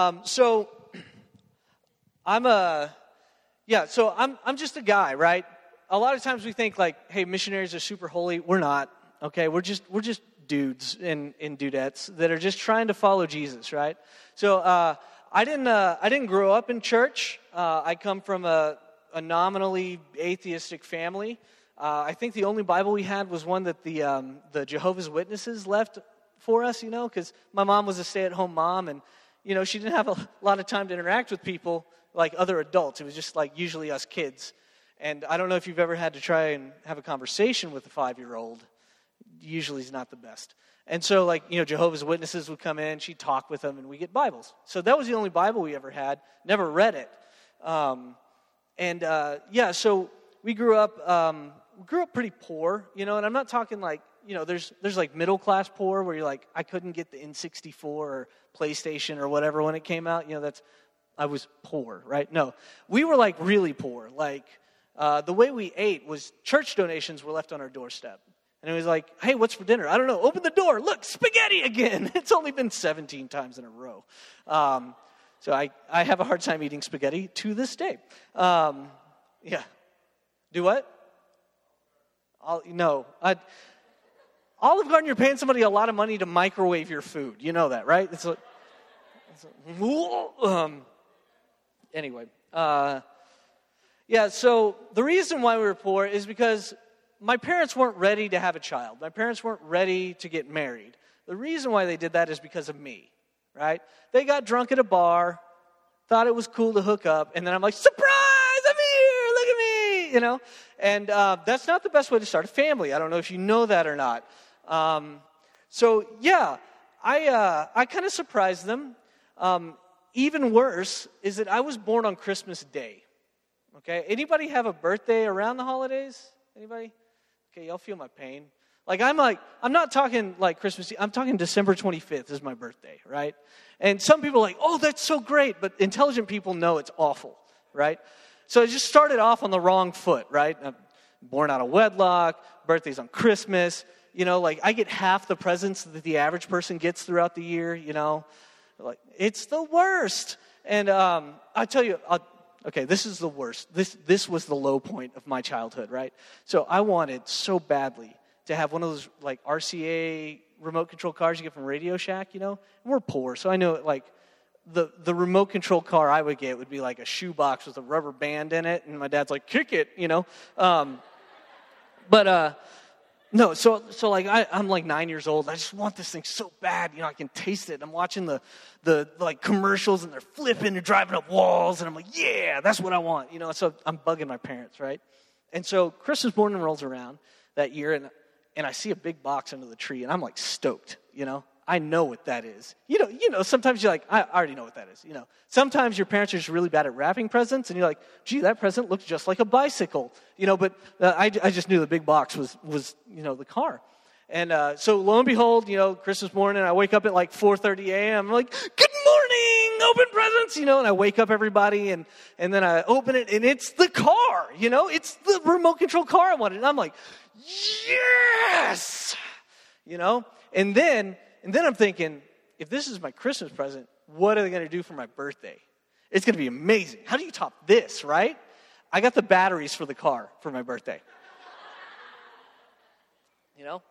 Um, so I'm a yeah. So I'm I'm just a guy, right? A lot of times we think like, hey, missionaries are super holy. We're not. Okay, we're just we're just dudes in in dudettes that are just trying to follow Jesus, right? So uh, I didn't uh, I didn't grow up in church. Uh, I come from a, a nominally atheistic family. Uh, I think the only Bible we had was one that the um, the Jehovah's Witnesses left for us, you know, because my mom was a stay at home mom and you know, she didn't have a lot of time to interact with people like other adults. It was just like usually us kids. And I don't know if you've ever had to try and have a conversation with a five year old. Usually is not the best. And so, like, you know, Jehovah's Witnesses would come in, she'd talk with them, and we get Bibles. So that was the only Bible we ever had. Never read it. Um, and uh, yeah, so we grew up, um, grew up pretty poor, you know, and I'm not talking like you know, there's there's like middle class poor where you're like, I couldn't get the N64 or PlayStation or whatever when it came out. You know, that's I was poor, right? No, we were like really poor. Like uh, the way we ate was church donations were left on our doorstep. And it was like, hey, what's for dinner? I don't know. Open the door. Look, spaghetti again. It's only been 17 times in a row. Um, so I, I have a hard time eating spaghetti to this day. Um, yeah. Do what? I'll, no. I, Olive Garden, you're paying somebody a lot of money to microwave your food. You know that, right? It's like, um, anyway. Uh, yeah, so the reason why we were poor is because my parents weren't ready to have a child. My parents weren't ready to get married. The reason why they did that is because of me, right? They got drunk at a bar, thought it was cool to hook up, and then I'm like, surprise, I'm here, look at me, you know? And uh, that's not the best way to start a family. I don't know if you know that or not. Um, so yeah, I uh, I kind of surprised them. Um, even worse is that I was born on Christmas Day. Okay, anybody have a birthday around the holidays? Anybody? Okay, y'all feel my pain. Like I'm like I'm not talking like Christmas. I'm talking December 25th is my birthday, right? And some people are like, oh, that's so great, but intelligent people know it's awful, right? So I just started off on the wrong foot, right? I'm born out of wedlock, birthday's on Christmas, you know, like I get half the presents that the average person gets throughout the year, you know. Like, it's the worst. And um, I tell you, I'll, okay, this is the worst. This, this was the low point of my childhood, right? So I wanted so badly to have one of those like RCA remote control cars you get from Radio Shack, you know. We're poor, so I know like the the remote control car I would get would be like a shoebox with a rubber band in it, and my dad's like, "Kick it," you know. Um, but uh, no, so so like I, I'm like nine years old. I just want this thing so bad. You know, I can taste it. I'm watching the the like commercials and they're flipping and driving up walls, and I'm like, yeah, that's what I want. You know, so I'm bugging my parents, right? And so Christmas morning rolls around that year, and and I see a big box under the tree, and I'm like stoked. You know, I know what that is. You know, you know, sometimes you're like, I already know what that is. You know, sometimes your parents are just really bad at wrapping presents, and you're like, gee, that present looks just like a bicycle. You know, but uh, I, I just knew the big box was, was you know, the car. And uh, so lo and behold, you know, Christmas morning, I wake up at like 4.30 a.m. I'm like, good morning, open presents, you know, and I wake up everybody, and, and then I open it, and it's the car, you know, it's the remote control car I wanted. And I'm like, yes, you know, and then and then I'm thinking, if this is my Christmas present, what are they going to do for my birthday? It's going to be amazing. How do you top this, right? I got the batteries for the car for my birthday. You know?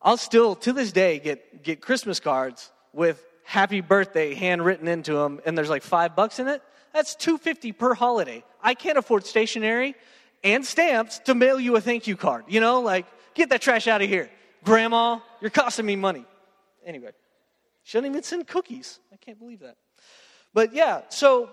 I'll still, to this day, get, get Christmas cards with happy birthday handwritten into them, and there's like five bucks in it. That's 250 per holiday. I can't afford stationery and stamps to mail you a thank you card. You know, like, get that trash out of here. Grandma, you're costing me money. Anyway, she shouldn't even send cookies. I can't believe that. But yeah, so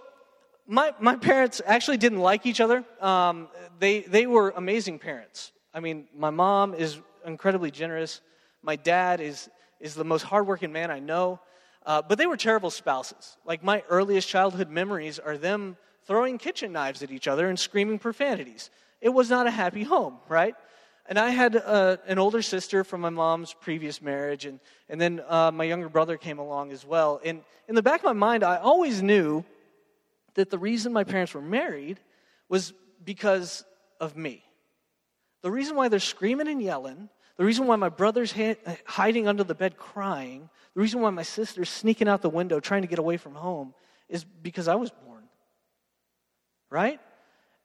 my, my parents actually didn't like each other. Um, they, they were amazing parents. I mean, my mom is incredibly generous. My dad is, is the most hardworking man I know. Uh, but they were terrible spouses. Like, my earliest childhood memories are them throwing kitchen knives at each other and screaming profanities. It was not a happy home, right? And I had uh, an older sister from my mom's previous marriage, and, and then uh, my younger brother came along as well. And in the back of my mind, I always knew that the reason my parents were married was because of me. The reason why they're screaming and yelling, the reason why my brother's ha- hiding under the bed crying, the reason why my sister's sneaking out the window trying to get away from home is because I was born. Right?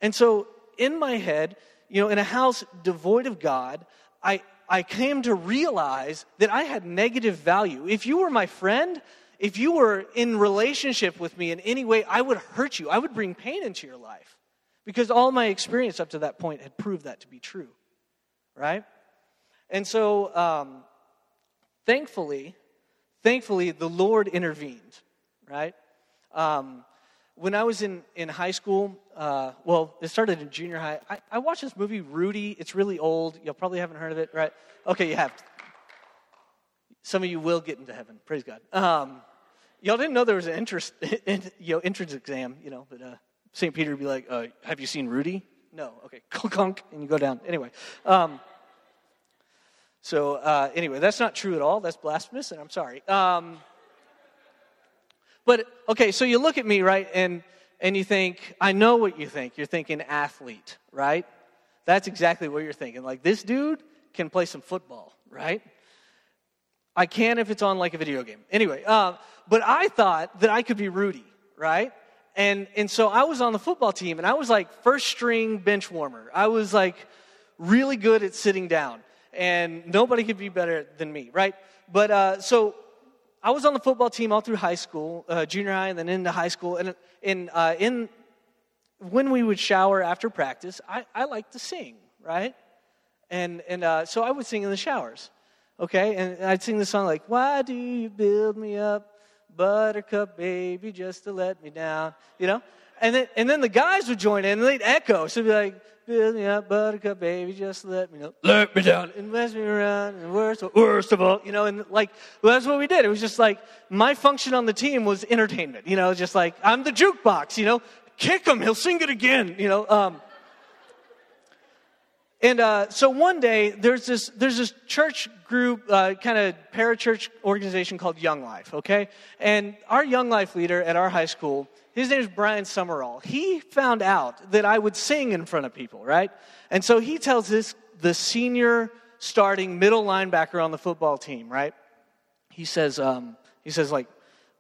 And so in my head, you know, in a house devoid of God, I, I came to realize that I had negative value. If you were my friend, if you were in relationship with me in any way, I would hurt you. I would bring pain into your life because all my experience up to that point had proved that to be true, right? And so, um, thankfully, thankfully, the Lord intervened, right? Um, when I was in, in high school, uh, well, it started in junior high. I, I watched this movie, Rudy. It's really old. You probably haven't heard of it, right? Okay, you have. Some of you will get into heaven. Praise God. Um, y'all didn't know there was an interest, you know, entrance exam, you know, but uh, St. Peter would be like, uh, Have you seen Rudy? No. Okay. Clunk, and you go down. Anyway. Um, so, uh, anyway, that's not true at all. That's blasphemous, and I'm sorry. Um, but, okay, so you look at me, right, and, and you think, I know what you think. You're thinking athlete, right? That's exactly what you're thinking. Like, this dude can play some football, right? I can if it's on like a video game. Anyway, uh, but I thought that I could be Rudy, right? And, and so I was on the football team, and I was like first string bench warmer. I was like really good at sitting down, and nobody could be better than me, right? But uh, so I was on the football team all through high school, uh, junior high, and then into high school. And in, uh, in when we would shower after practice, I, I like to sing, right? And, and uh, so I would sing in the showers, okay? And I'd sing the song like, Why do you build me up? Buttercup baby, just to let me down, you know? And then, and then the guys would join in and they'd echo. So it'd be like, build me up, buttercup baby, just let me know. Let me down and mess me around. And worst, worst of all, you know, and like, well, that's what we did. It was just like, my function on the team was entertainment, you know, just like, I'm the jukebox, you know, kick him, he'll sing it again, you know. Um, and uh, so one day, there's this, there's this church group, uh, kind of parachurch organization called Young Life, okay? And our Young Life leader at our high school, his name is Brian Summerall. He found out that I would sing in front of people, right? And so he tells this, the senior starting middle linebacker on the football team, right? He says, um, he says, like,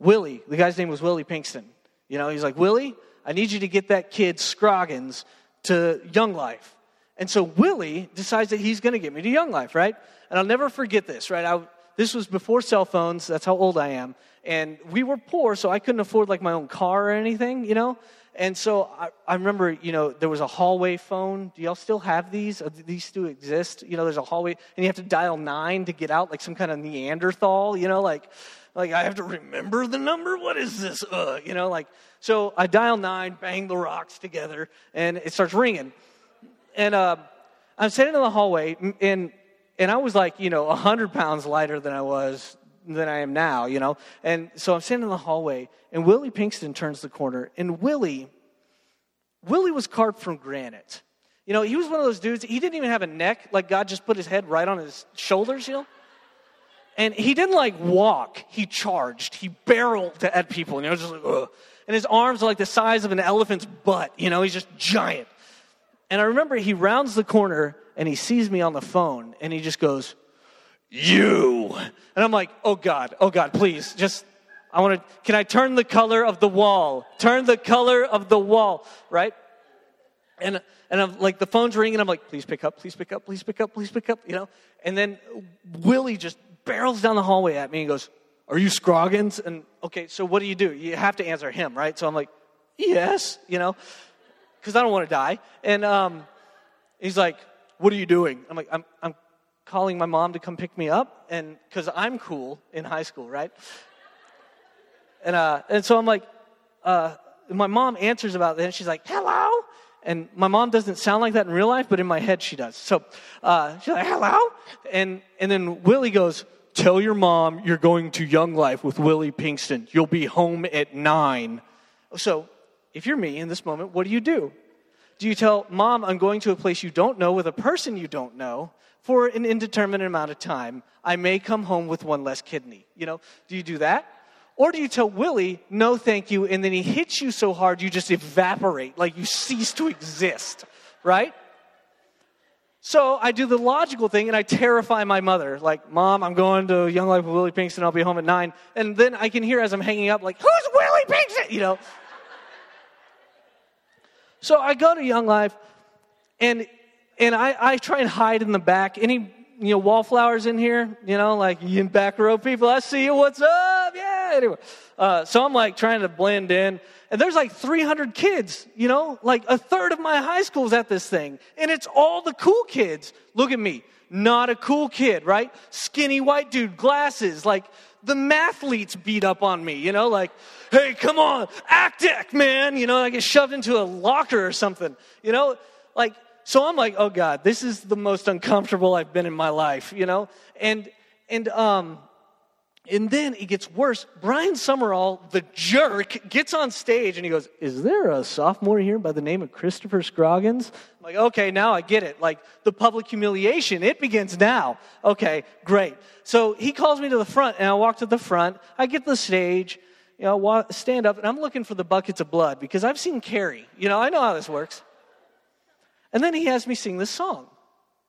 Willie, the guy's name was Willie Pinkston. You know, he's like, Willie, I need you to get that kid Scroggins to Young Life. And so Willie decides that he's going to get me to Young Life, right? And I'll never forget this, right? I, this was before cell phones. That's how old I am. And we were poor, so I couldn't afford like my own car or anything, you know? And so I, I remember, you know, there was a hallway phone. Do y'all still have these? These still exist? You know, there's a hallway, and you have to dial nine to get out, like some kind of Neanderthal, you know, like, like I have to remember the number. What is this? Uh, you know, like, so I dial nine, bang the rocks together, and it starts ringing and uh, I'm sitting in the hallway, and and I was like, you know, hundred pounds lighter than I was than I am now, you know. And so I'm sitting in the hallway, and Willie Pinkston turns the corner, and Willie, Willie was carved from granite. You know, he was one of those dudes. He didn't even have a neck; like God just put his head right on his shoulders, you know. And he didn't like walk; he charged. He barreled at people, and you know, just like, ugh. And his arms are like the size of an elephant's butt. You know, he's just giant. And I remember he rounds the corner and he sees me on the phone and he just goes, You. And I'm like, Oh God, oh God, please, just, I want to, can I turn the color of the wall? Turn the color of the wall, right? And, and I'm like, the phone's ringing. I'm like, please pick up, please pick up, please pick up, please pick up, you know? And then Willie just barrels down the hallway at me and goes, Are you Scroggins? And okay, so what do you do? You have to answer him, right? So I'm like, Yes, you know? because I don't want to die. And um, he's like, What are you doing? I'm like, I'm, I'm calling my mom to come pick me up, and because I'm cool in high school, right? And, uh, and so I'm like, uh, my mom answers about that, and she's like, Hello? And my mom doesn't sound like that in real life, but in my head she does. So uh, she's like, Hello? And, and then Willie goes, Tell your mom you're going to Young Life with Willie Pinkston. You'll be home at nine. So if you're me in this moment, what do you do? Do you tell, Mom, I'm going to a place you don't know with a person you don't know for an indeterminate amount of time? I may come home with one less kidney. You know, do you do that? Or do you tell Willie, no, thank you, and then he hits you so hard you just evaporate, like you cease to exist, right? So I do the logical thing and I terrify my mother. Like, Mom, I'm going to Young Life with Willie Pinkston. I'll be home at nine. And then I can hear as I'm hanging up, like, who's Willie Pinkston? You know? So I go to Young Life and and I, I try and hide in the back. Any you know wallflowers in here? You know, like you back row people. I see you. What's up? Yeah. Anyway, uh, so I'm like trying to blend in, and there's like 300 kids. You know, like a third of my high school's at this thing, and it's all the cool kids. Look at me, not a cool kid, right? Skinny white dude, glasses, like the mathletes beat up on me, you know, like, hey, come on, act deck, man. You know, I get shoved into a locker or something, you know, like so I'm like, oh God, this is the most uncomfortable I've been in my life, you know? And and um and then it gets worse. Brian Summerall, the jerk, gets on stage and he goes, Is there a sophomore here by the name of Christopher Scroggins? I'm like, okay, now I get it. Like the public humiliation, it begins now. Okay, great. So he calls me to the front and I walk to the front. I get to the stage, you know, stand up and I'm looking for the buckets of blood because I've seen Carrie. You know, I know how this works. And then he has me sing this song.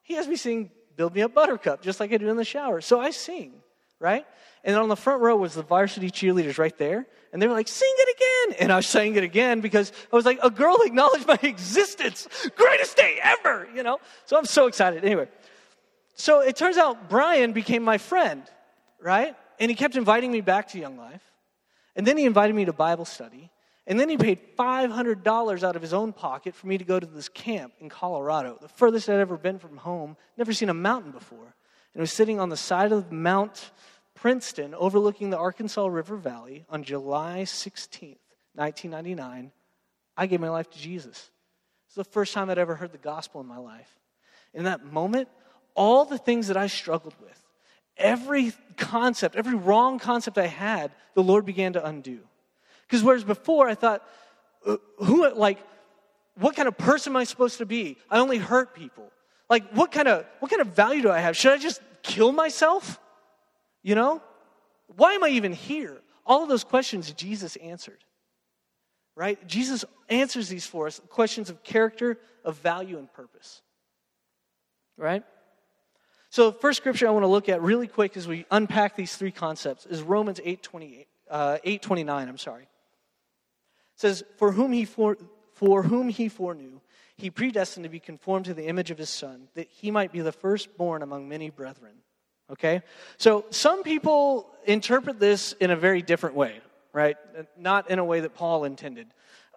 He has me sing Build Me Up Buttercup, just like I do in the shower. So I sing, right? And on the front row was the varsity cheerleaders right there. And they were like, sing it again. And I was sang it again because I was like, a girl acknowledged my existence. Greatest day ever, you know? So I'm so excited. Anyway, so it turns out Brian became my friend, right? And he kept inviting me back to Young Life. And then he invited me to Bible study. And then he paid $500 out of his own pocket for me to go to this camp in Colorado, the furthest I'd ever been from home, never seen a mountain before. And it was sitting on the side of Mount Princeton, overlooking the Arkansas River Valley on July 16th, 1999. I gave my life to Jesus. It's the first time I'd ever heard the gospel in my life. In that moment, all the things that I struggled with, every concept, every wrong concept I had, the Lord began to undo. Because whereas before I thought, uh, who, like, what kind of person am I supposed to be? I only hurt people. Like, what kind of, what kind of value do I have? Should I just kill myself? You know? Why am I even here? All of those questions Jesus answered. Right? Jesus answers these for us questions of character, of value, and purpose. Right? So, first scripture I want to look at really quick as we unpack these three concepts is Romans 8 28, uh, 8 29, I'm sorry says, For whom he for, for whom he foreknew, he predestined to be conformed to the image of his son, that he might be the firstborn among many brethren. Okay? So some people interpret this in a very different way, right? Not in a way that Paul intended.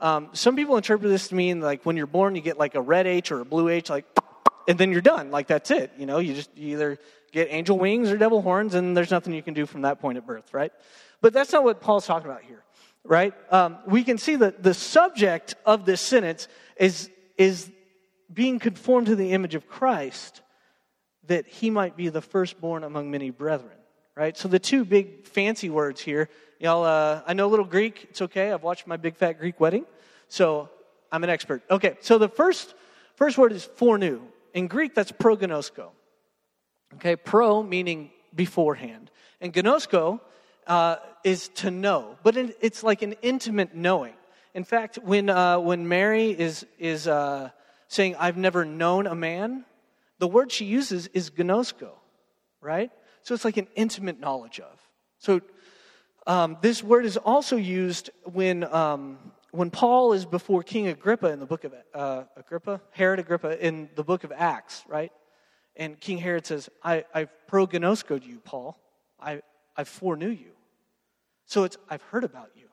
Um, some people interpret this to mean like when you're born, you get like a red H or a blue H, like, and then you're done. Like that's it. You know, you just you either get angel wings or devil horns, and there's nothing you can do from that point at birth, right? But that's not what Paul's talking about here right? Um, we can see that the subject of this sentence is, is being conformed to the image of Christ, that he might be the firstborn among many brethren, right? So the two big fancy words here, y'all, uh, I know a little Greek, it's okay. I've watched my big fat Greek wedding, so I'm an expert. Okay, so the first, first word is foreknew. In Greek, that's prognosko. Okay, pro meaning beforehand. And gnosko uh, is to know, but it, it's like an intimate knowing. In fact, when, uh, when Mary is, is uh, saying, I've never known a man, the word she uses is gnosko, right? So it's like an intimate knowledge of. So um, this word is also used when, um, when Paul is before King Agrippa in the book of uh, Agrippa, Herod Agrippa, in the book of Acts, right? And King Herod says, I, I've prognoskoed you, Paul. I, I foreknew you. So it's, I've heard about you.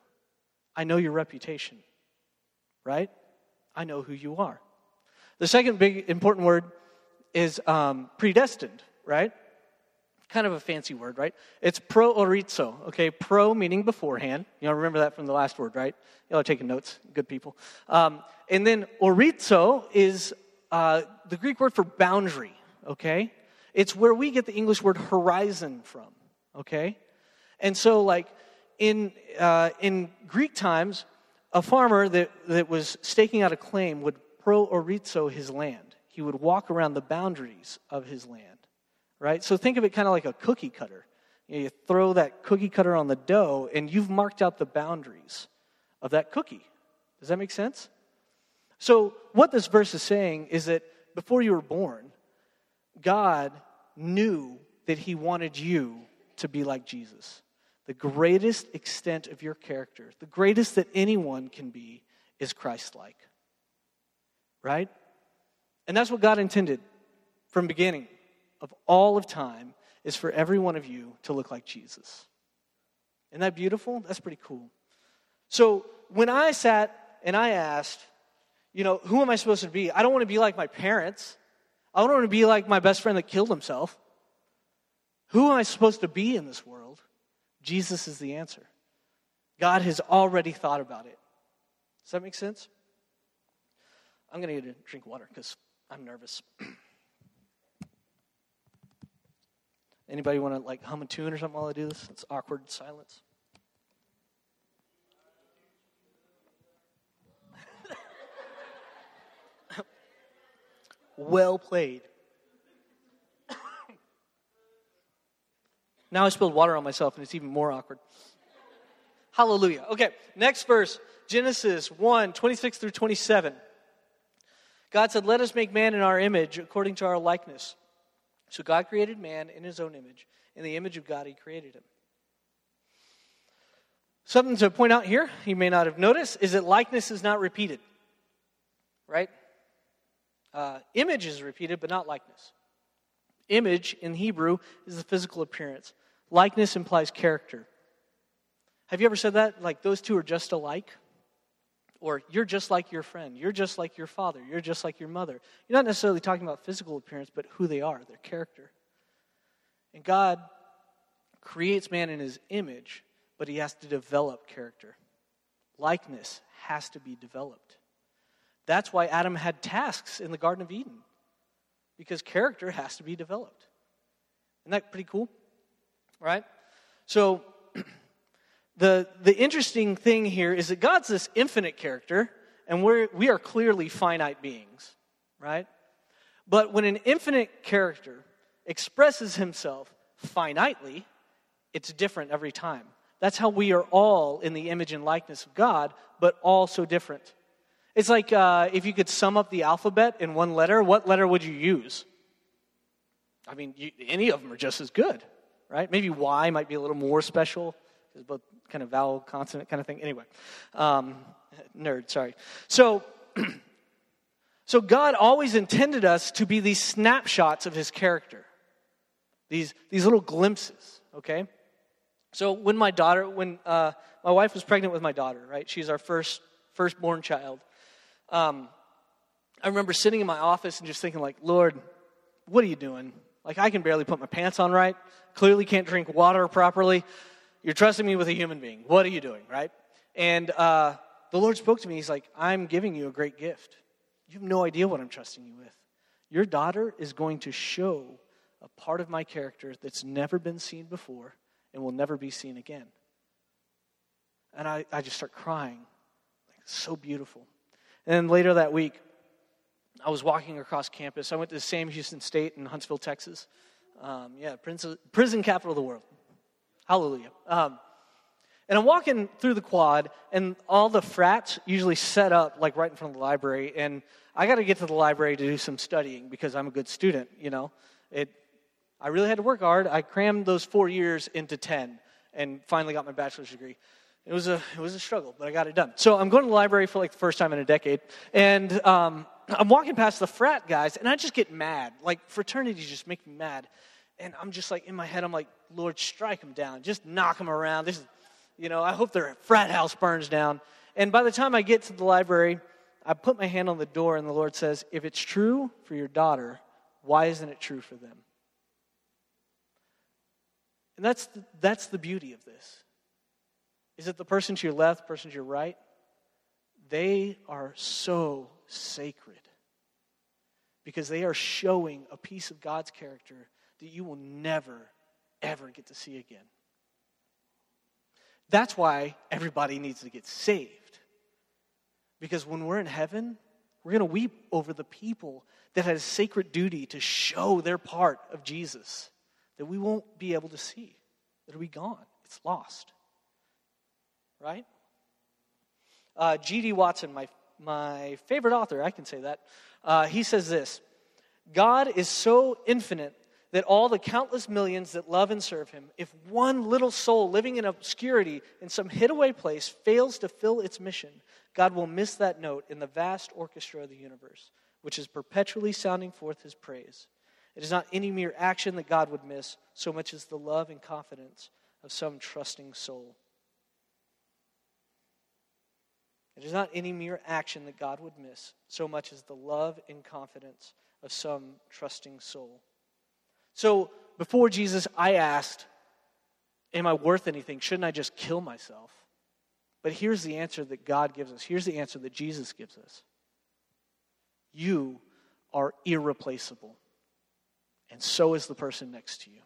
I know your reputation, right? I know who you are. The second big important word is um, predestined, right? Kind of a fancy word, right? It's pro orizo, okay? Pro meaning beforehand. You know, remember that from the last word, right? Y'all are taking notes, good people. Um, and then orizo is uh, the Greek word for boundary, okay? It's where we get the English word horizon from, okay? And so, like, in, uh, in Greek times, a farmer that, that was staking out a claim would pro orizo his land. He would walk around the boundaries of his land, right? So think of it kind of like a cookie cutter. You, know, you throw that cookie cutter on the dough, and you've marked out the boundaries of that cookie. Does that make sense? So, what this verse is saying is that before you were born, God knew that He wanted you to be like Jesus. The greatest extent of your character, the greatest that anyone can be, is Christ like. Right? And that's what God intended from beginning of all of time is for every one of you to look like Jesus. Isn't that beautiful? That's pretty cool. So when I sat and I asked, you know, who am I supposed to be? I don't want to be like my parents. I don't want to be like my best friend that killed himself. Who am I supposed to be in this world? Jesus is the answer. God has already thought about it. Does that make sense? I'm going to get a drink water because I'm nervous. Anybody want to like hum a tune or something while I do this? It's awkward silence. well played. Now I spilled water on myself and it's even more awkward. Hallelujah. Okay, next verse Genesis 1 26 through 27. God said, Let us make man in our image according to our likeness. So God created man in his own image. In the image of God, he created him. Something to point out here, you may not have noticed, is that likeness is not repeated. Right? Uh, image is repeated, but not likeness. Image in Hebrew is the physical appearance, likeness implies character. Have you ever said that? Like those two are just alike? Or you're just like your friend. You're just like your father. You're just like your mother. You're not necessarily talking about physical appearance, but who they are, their character. And God creates man in his image, but he has to develop character. Likeness has to be developed. That's why Adam had tasks in the Garden of Eden, because character has to be developed. Isn't that pretty cool? Right? So, the, the interesting thing here is that God's this infinite character, and we're, we are clearly finite beings, right? But when an infinite character expresses himself finitely, it's different every time. That's how we are all in the image and likeness of God, but all so different. It's like uh, if you could sum up the alphabet in one letter, what letter would you use? I mean, you, any of them are just as good, right? Maybe Y might be a little more special because both kind of vowel consonant kind of thing. Anyway, um, nerd, sorry. So, so God always intended us to be these snapshots of His character, these these little glimpses. Okay. So when my daughter, when uh, my wife was pregnant with my daughter, right? She's our first firstborn child. Um, I remember sitting in my office and just thinking, like, Lord, what are you doing? Like, I can barely put my pants on right. Clearly, can't drink water properly. You're trusting me with a human being. What are you doing, right? And uh, the Lord spoke to me. He's like, I'm giving you a great gift. You have no idea what I'm trusting you with. Your daughter is going to show a part of my character that's never been seen before and will never be seen again. And I, I just start crying. Like, so beautiful. And later that week, I was walking across campus. I went to the Sam Houston State in Huntsville, Texas. Um, yeah, prison, prison capital of the world. Hallelujah. Um, and I'm walking through the quad, and all the frats usually set up like right in front of the library. And I got to get to the library to do some studying because I'm a good student. You know, it. I really had to work hard. I crammed those four years into ten, and finally got my bachelor's degree. It was a it was a struggle, but I got it done. So I'm going to the library for like the first time in a decade, and um, I'm walking past the frat guys, and I just get mad. Like fraternities just make me mad and I'm just like in my head, I'm like, Lord, strike them down, just knock them around. This is, you know, I hope their frat house burns down. And by the time I get to the library, I put my hand on the door, and the Lord says, If it's true for your daughter, why isn't it true for them? And that's the, that's the beauty of this. Is it the person to your left, person to your right? They are so sacred because they are showing a piece of God's character that you will never, ever get to see again. That's why everybody needs to get saved. Because when we're in heaven, we're going to weep over the people that had a sacred duty to show their part of Jesus that we won't be able to see. It'll be gone, it's lost. Right? Uh, G.D. Watson, my, my favorite author, I can say that, uh, he says this God is so infinite that all the countless millions that love and serve him, if one little soul living in obscurity in some hidaway place fails to fill its mission, God will miss that note in the vast orchestra of the universe, which is perpetually sounding forth his praise. It is not any mere action that God would miss, so much as the love and confidence of some trusting soul. It is not any mere action that God would miss, so much as the love and confidence of some trusting soul. So before Jesus, I asked, Am I worth anything? Shouldn't I just kill myself? But here's the answer that God gives us. Here's the answer that Jesus gives us You are irreplaceable, and so is the person next to you.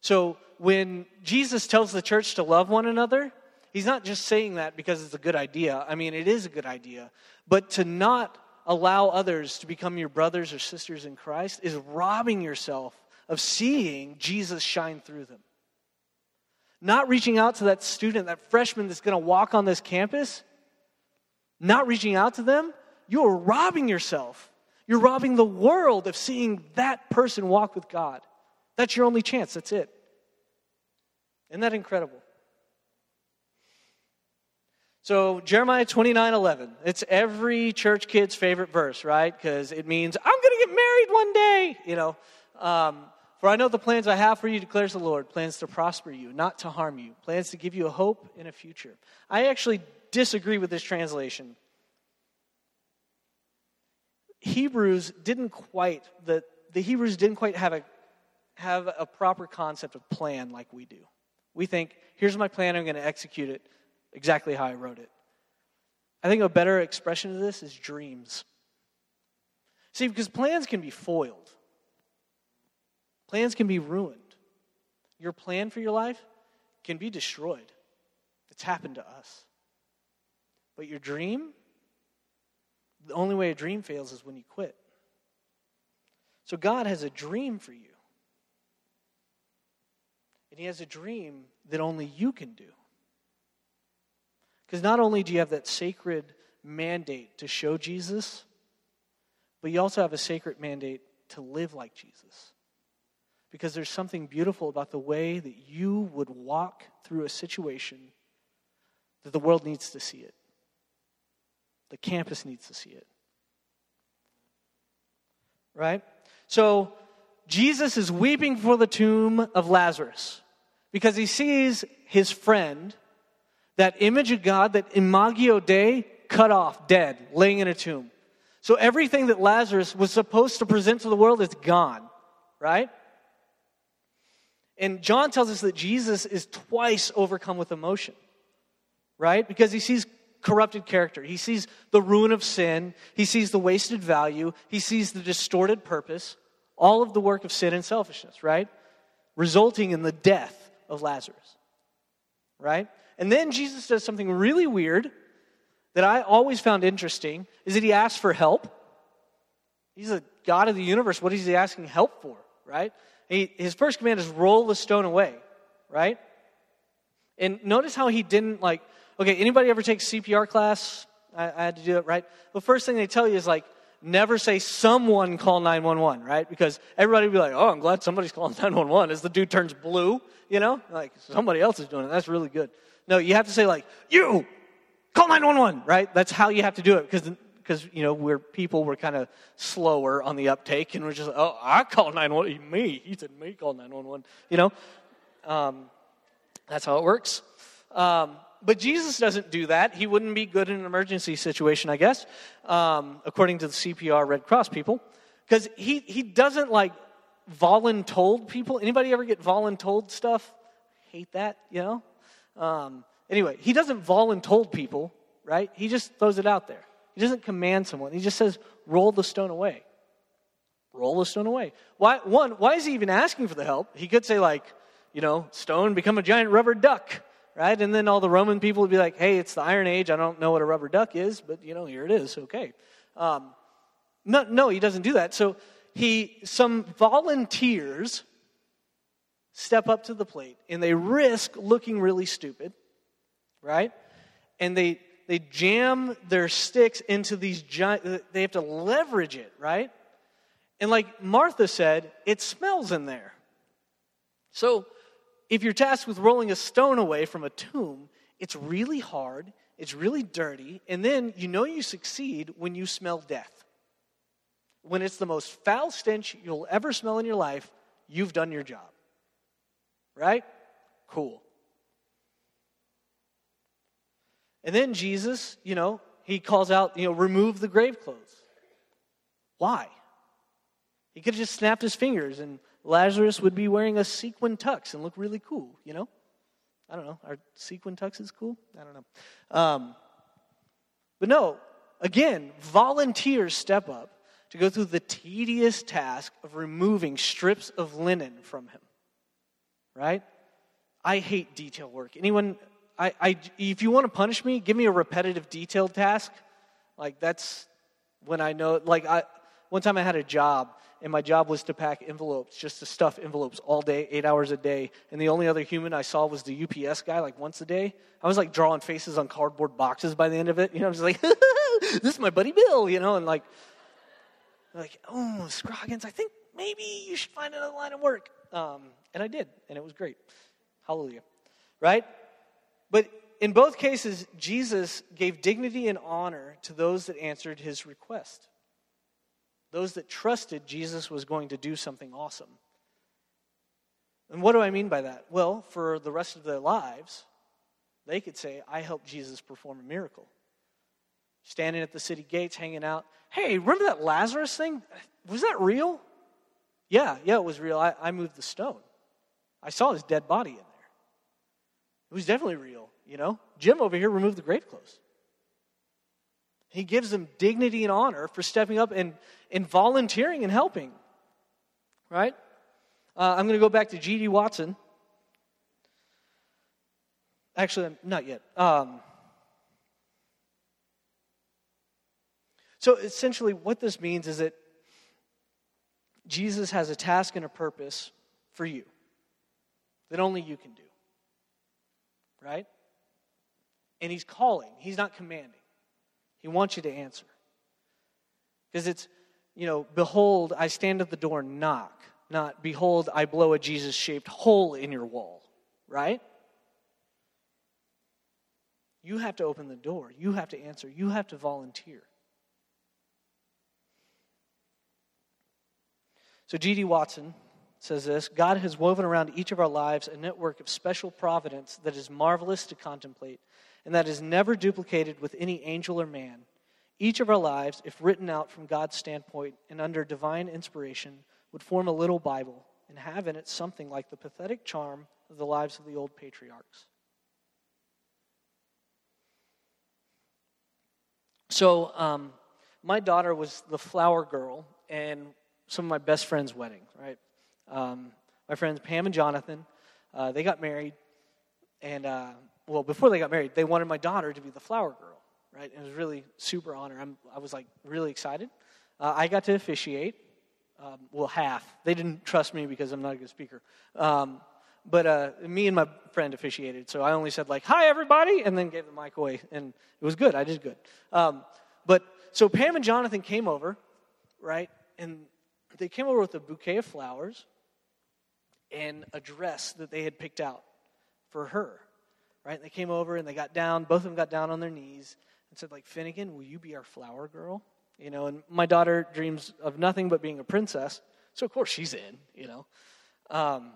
So when Jesus tells the church to love one another, he's not just saying that because it's a good idea. I mean, it is a good idea. But to not allow others to become your brothers or sisters in Christ is robbing yourself of seeing Jesus shine through them. Not reaching out to that student, that freshman that's going to walk on this campus, not reaching out to them, you're robbing yourself. You're robbing the world of seeing that person walk with God. That's your only chance. That's it. Isn't that incredible? So, Jeremiah 29 11. It's every church kid's favorite verse, right? Because it means, I'm going to get married one day, you know. Um, for I know the plans I have for you, declares the Lord plans to prosper you, not to harm you, plans to give you a hope and a future. I actually disagree with this translation. Hebrews didn't quite, the, the Hebrews didn't quite have a, have a proper concept of plan like we do. We think, here's my plan, I'm going to execute it exactly how I wrote it. I think a better expression of this is dreams. See, because plans can be foiled, plans can be ruined. Your plan for your life can be destroyed. It's happened to us. But your dream, the only way a dream fails is when you quit. So God has a dream for you. And He has a dream that only you can do. Because not only do you have that sacred mandate to show Jesus, but you also have a sacred mandate to live like Jesus. Because there's something beautiful about the way that you would walk through a situation that the world needs to see it. The campus needs to see it. Right? So, Jesus is weeping for the tomb of Lazarus because he sees his friend that image of God, that imago Dei, cut off, dead, laying in a tomb. So everything that Lazarus was supposed to present to the world is gone, right? And John tells us that Jesus is twice overcome with emotion, right? Because he sees corrupted character. He sees the ruin of sin. He sees the wasted value. He sees the distorted purpose. All of the work of sin and selfishness, right? Resulting in the death of Lazarus, right? And then Jesus does something really weird that I always found interesting is that he asks for help. He's a God of the universe. What is he asking help for, right? He, his first command is roll the stone away, right? And notice how he didn't like, okay, anybody ever take CPR class? I, I had to do it, right? The first thing they tell you is like, never say someone call 911, right? Because everybody will be like, oh, I'm glad somebody's calling 911 as the dude turns blue, you know? Like somebody else is doing it. That's really good. No, you have to say like, you, call 911, right? That's how you have to do it because because you know we're people we're kind of slower on the uptake and we're just oh i call 911 me. He said me call 911 you know? Um, that's how it works. Um, but jesus doesn't do that. He wouldn't be good in an emergency situation i guess um, according to the cpr red cross people. Because he, he doesn't like voluntold people. Anybody ever get voluntold stuff? Hate that you know um, anyway, he doesn't voluntold people, right? He just throws it out there. He doesn't command someone. He just says, roll the stone away. Roll the stone away. Why, one, why is he even asking for the help? He could say, like, you know, stone, become a giant rubber duck, right? And then all the Roman people would be like, hey, it's the Iron Age. I don't know what a rubber duck is, but, you know, here it is. Okay. Um, no, no, he doesn't do that. So he, some volunteers step up to the plate and they risk looking really stupid, right? And they they jam their sticks into these giant they have to leverage it, right? And like Martha said, it smells in there. So if you're tasked with rolling a stone away from a tomb, it's really hard, it's really dirty, and then you know you succeed when you smell death. When it's the most foul stench you'll ever smell in your life, you've done your job. Right? Cool. And then Jesus, you know, he calls out, you know, remove the grave clothes. Why? He could have just snapped his fingers and Lazarus would be wearing a sequin tux and look really cool, you know? I don't know. Are sequin tuxes cool? I don't know. Um, but no, again, volunteers step up to go through the tedious task of removing strips of linen from him. Right? I hate detail work. Anyone, I, I, if you want to punish me, give me a repetitive, detailed task. Like that's when I know. Like I, one time I had a job and my job was to pack envelopes, just to stuff envelopes all day, eight hours a day. And the only other human I saw was the UPS guy, like once a day. I was like drawing faces on cardboard boxes by the end of it. You know, I was like, this is my buddy Bill, you know, and like, like, oh, Scroggins, I think maybe you should find another line of work. Um, and I did, and it was great. Hallelujah. Right? But in both cases, Jesus gave dignity and honor to those that answered his request those that trusted Jesus was going to do something awesome. And what do I mean by that? Well, for the rest of their lives, they could say, I helped Jesus perform a miracle. Standing at the city gates, hanging out. Hey, remember that Lazarus thing? Was that real? Yeah, yeah, it was real. I, I moved the stone. I saw his dead body in there. It was definitely real, you know? Jim over here removed the grave clothes. He gives them dignity and honor for stepping up and, and volunteering and helping. Right? Uh, I'm going to go back to G.D. Watson. Actually, not yet. Um, so essentially, what this means is that Jesus has a task and a purpose for you that only you can do. Right? And he's calling, he's not commanding. He wants you to answer. Because it's, you know, behold, I stand at the door and knock, not behold, I blow a Jesus shaped hole in your wall, right? You have to open the door. You have to answer. You have to volunteer. So, G.D. Watson says this God has woven around each of our lives a network of special providence that is marvelous to contemplate and that is never duplicated with any angel or man. Each of our lives, if written out from God's standpoint and under divine inspiration, would form a little Bible and have in it something like the pathetic charm of the lives of the old patriarchs. So, um, my daughter was the flower girl and some of my best friends' wedding, right? Um, my friends Pam and Jonathan, uh, they got married, and uh, well, before they got married, they wanted my daughter to be the flower girl, right? And it was really super honor. I'm, I was like really excited. Uh, I got to officiate, um, well, half. They didn't trust me because I'm not a good speaker. Um, but uh, me and my friend officiated, so I only said like, "Hi, everybody," and then gave the mic away, and it was good. I did good. Um, but so Pam and Jonathan came over, right, and they came over with a bouquet of flowers and a dress that they had picked out for her right? They came over and they got down, both of them got down on their knees and said, like, Finnegan, will you be our flower girl? You know, and my daughter dreams of nothing but being a princess. So, of course, she's in, you know. Um,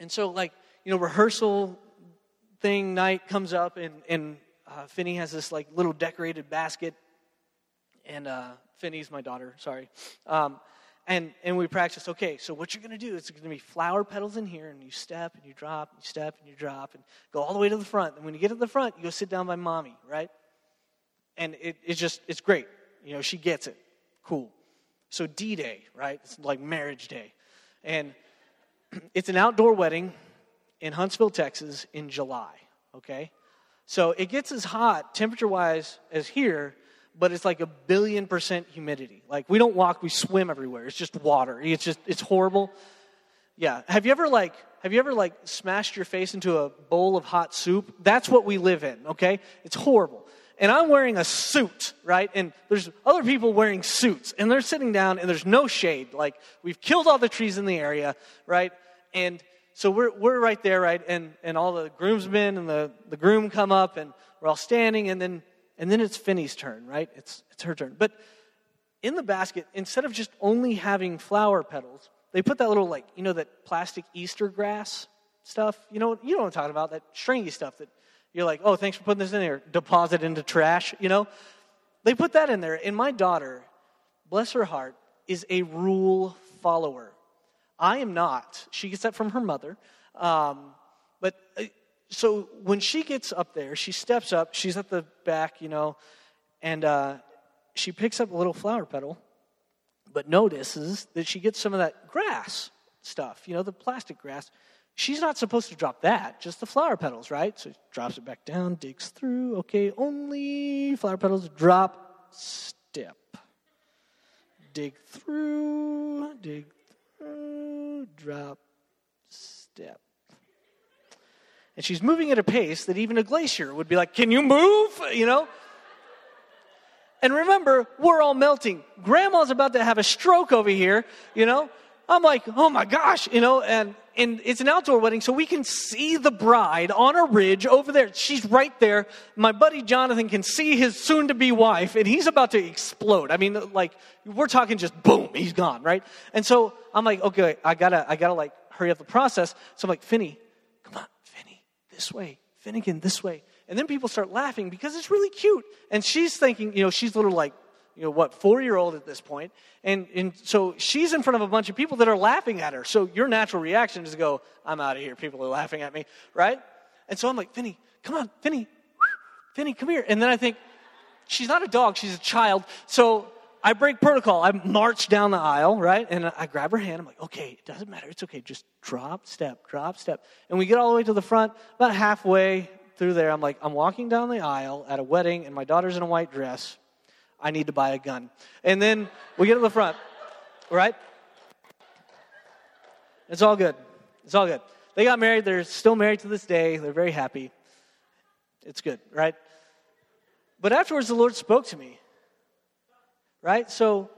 and so, like, you know, rehearsal thing night comes up, and, and uh, Finney has this, like, little decorated basket. And uh, Finney's my daughter, sorry. Um, and, and we practice, okay, so what you're going to do is going to be flower petals in here, and you step and you drop, and you step and you drop, and go all the way to the front. And when you get to the front, you go sit down by mommy, right? And it, it's just, it's great. You know, she gets it. Cool. So D Day, right? It's like marriage day. And it's an outdoor wedding in Huntsville, Texas in July, okay? So it gets as hot, temperature wise, as here, but it's like a billion percent humidity. Like we don't walk, we swim everywhere. It's just water. It's just it's horrible. Yeah. Have you ever like have you ever like smashed your face into a bowl of hot soup? That's what we live in, okay? It's horrible. and I'm wearing a suit, right? And there's other people wearing suits, and they're sitting down, and there's no shade. Like, we've killed all the trees in the area, right? And so we're, we're right there, right? And, and all the groomsmen and the, the groom come up, and we're all standing, and then, and then it's Finney's turn, right? It's, it's her turn. But in the basket, instead of just only having flower petals, they put that little, like, you know, that plastic Easter grass stuff? You know, you know what I'm talking about, that stringy stuff that you're like, oh, thanks for putting this in there. Deposit into trash, you know? They put that in there. And my daughter, bless her heart, is a rule follower. I am not. She gets that from her mother. Um, but uh, so when she gets up there, she steps up, she's at the back, you know, and uh, she picks up a little flower petal, but notices that she gets some of that grass stuff, you know, the plastic grass. She's not supposed to drop that, just the flower petals, right? So she drops it back down, digs through. Okay, only flower petals, drop, step. Dig through, dig through, drop, step. And she's moving at a pace that even a glacier would be like, Can you move? You know? And remember, we're all melting. Grandma's about to have a stroke over here, you know? I'm like, oh my gosh, you know, and, and it's an outdoor wedding, so we can see the bride on a ridge over there. She's right there. My buddy Jonathan can see his soon to be wife, and he's about to explode. I mean, like, we're talking just boom, he's gone, right? And so I'm like, okay, I gotta, I gotta like hurry up the process. So I'm like, Finney, this way. Finnegan, this way. And then people start laughing because it's really cute. And she's thinking, you know, she's a little like you know, what, four year old at this point. And, and so she's in front of a bunch of people that are laughing at her. So your natural reaction is to go, I'm out of here. People are laughing at me, right? And so I'm like, Finney, come on, Finney, Finney, come here. And then I think, she's not a dog, she's a child. So I break protocol. I march down the aisle, right? And I grab her hand. I'm like, okay, it doesn't matter. It's okay. Just drop, step, drop, step. And we get all the way to the front. About halfway through there, I'm like, I'm walking down the aisle at a wedding, and my daughter's in a white dress. I need to buy a gun. And then we get to the front, right? It's all good. It's all good. They got married. They're still married to this day. They're very happy. It's good, right? But afterwards, the Lord spoke to me, right? So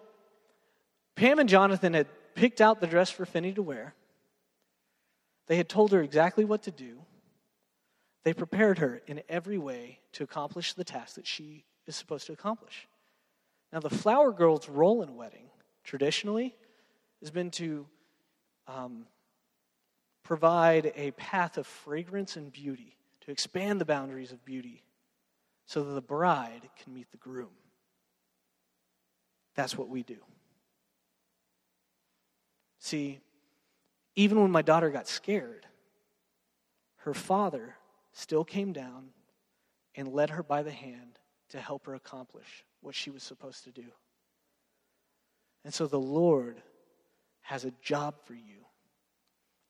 Pam and Jonathan had picked out the dress for Finney to wear. They had told her exactly what to do. They prepared her in every way to accomplish the task that she is supposed to accomplish. Now, the flower girl's role in a wedding, traditionally, has been to um, provide a path of fragrance and beauty, to expand the boundaries of beauty, so that the bride can meet the groom. That's what we do. See, even when my daughter got scared, her father still came down and led her by the hand to help her accomplish what she was supposed to do. And so the Lord has a job for you.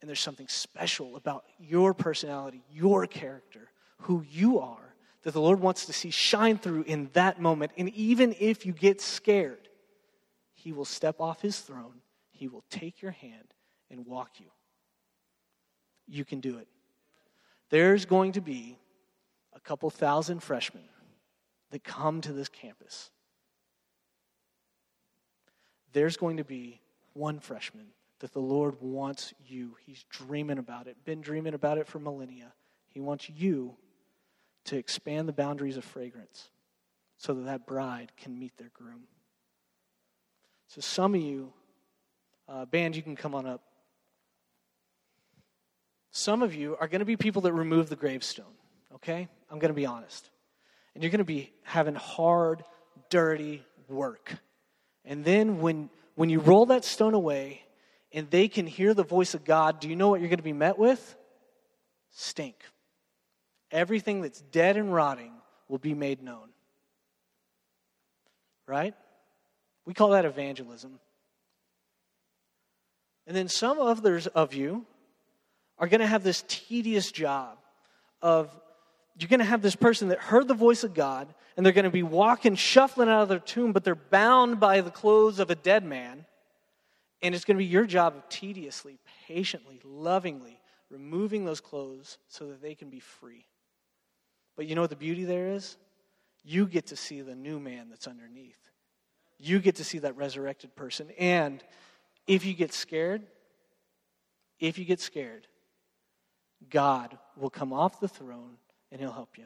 And there's something special about your personality, your character, who you are, that the Lord wants to see shine through in that moment. And even if you get scared, He will step off His throne, He will take your hand and walk you. You can do it. There's going to be a couple thousand freshmen that come to this campus, there's going to be one freshman that the Lord wants you. He's dreaming about it, been dreaming about it for millennia. He wants you to expand the boundaries of fragrance so that that bride can meet their groom. So, some of you, uh, band, you can come on up. Some of you are going to be people that remove the gravestone, okay? I'm going to be honest and you're going to be having hard, dirty work. And then when, when you roll that stone away and they can hear the voice of God, do you know what you're going to be met with? Stink. Everything that's dead and rotting will be made known. Right? We call that evangelism. And then some others of you are going to have this tedious job of you're going to have this person that heard the voice of God, and they're going to be walking, shuffling out of their tomb, but they're bound by the clothes of a dead man. And it's going to be your job of tediously, patiently, lovingly removing those clothes so that they can be free. But you know what the beauty there is? you get to see the new man that's underneath. You get to see that resurrected person. And if you get scared, if you get scared, God will come off the throne and he'll help you.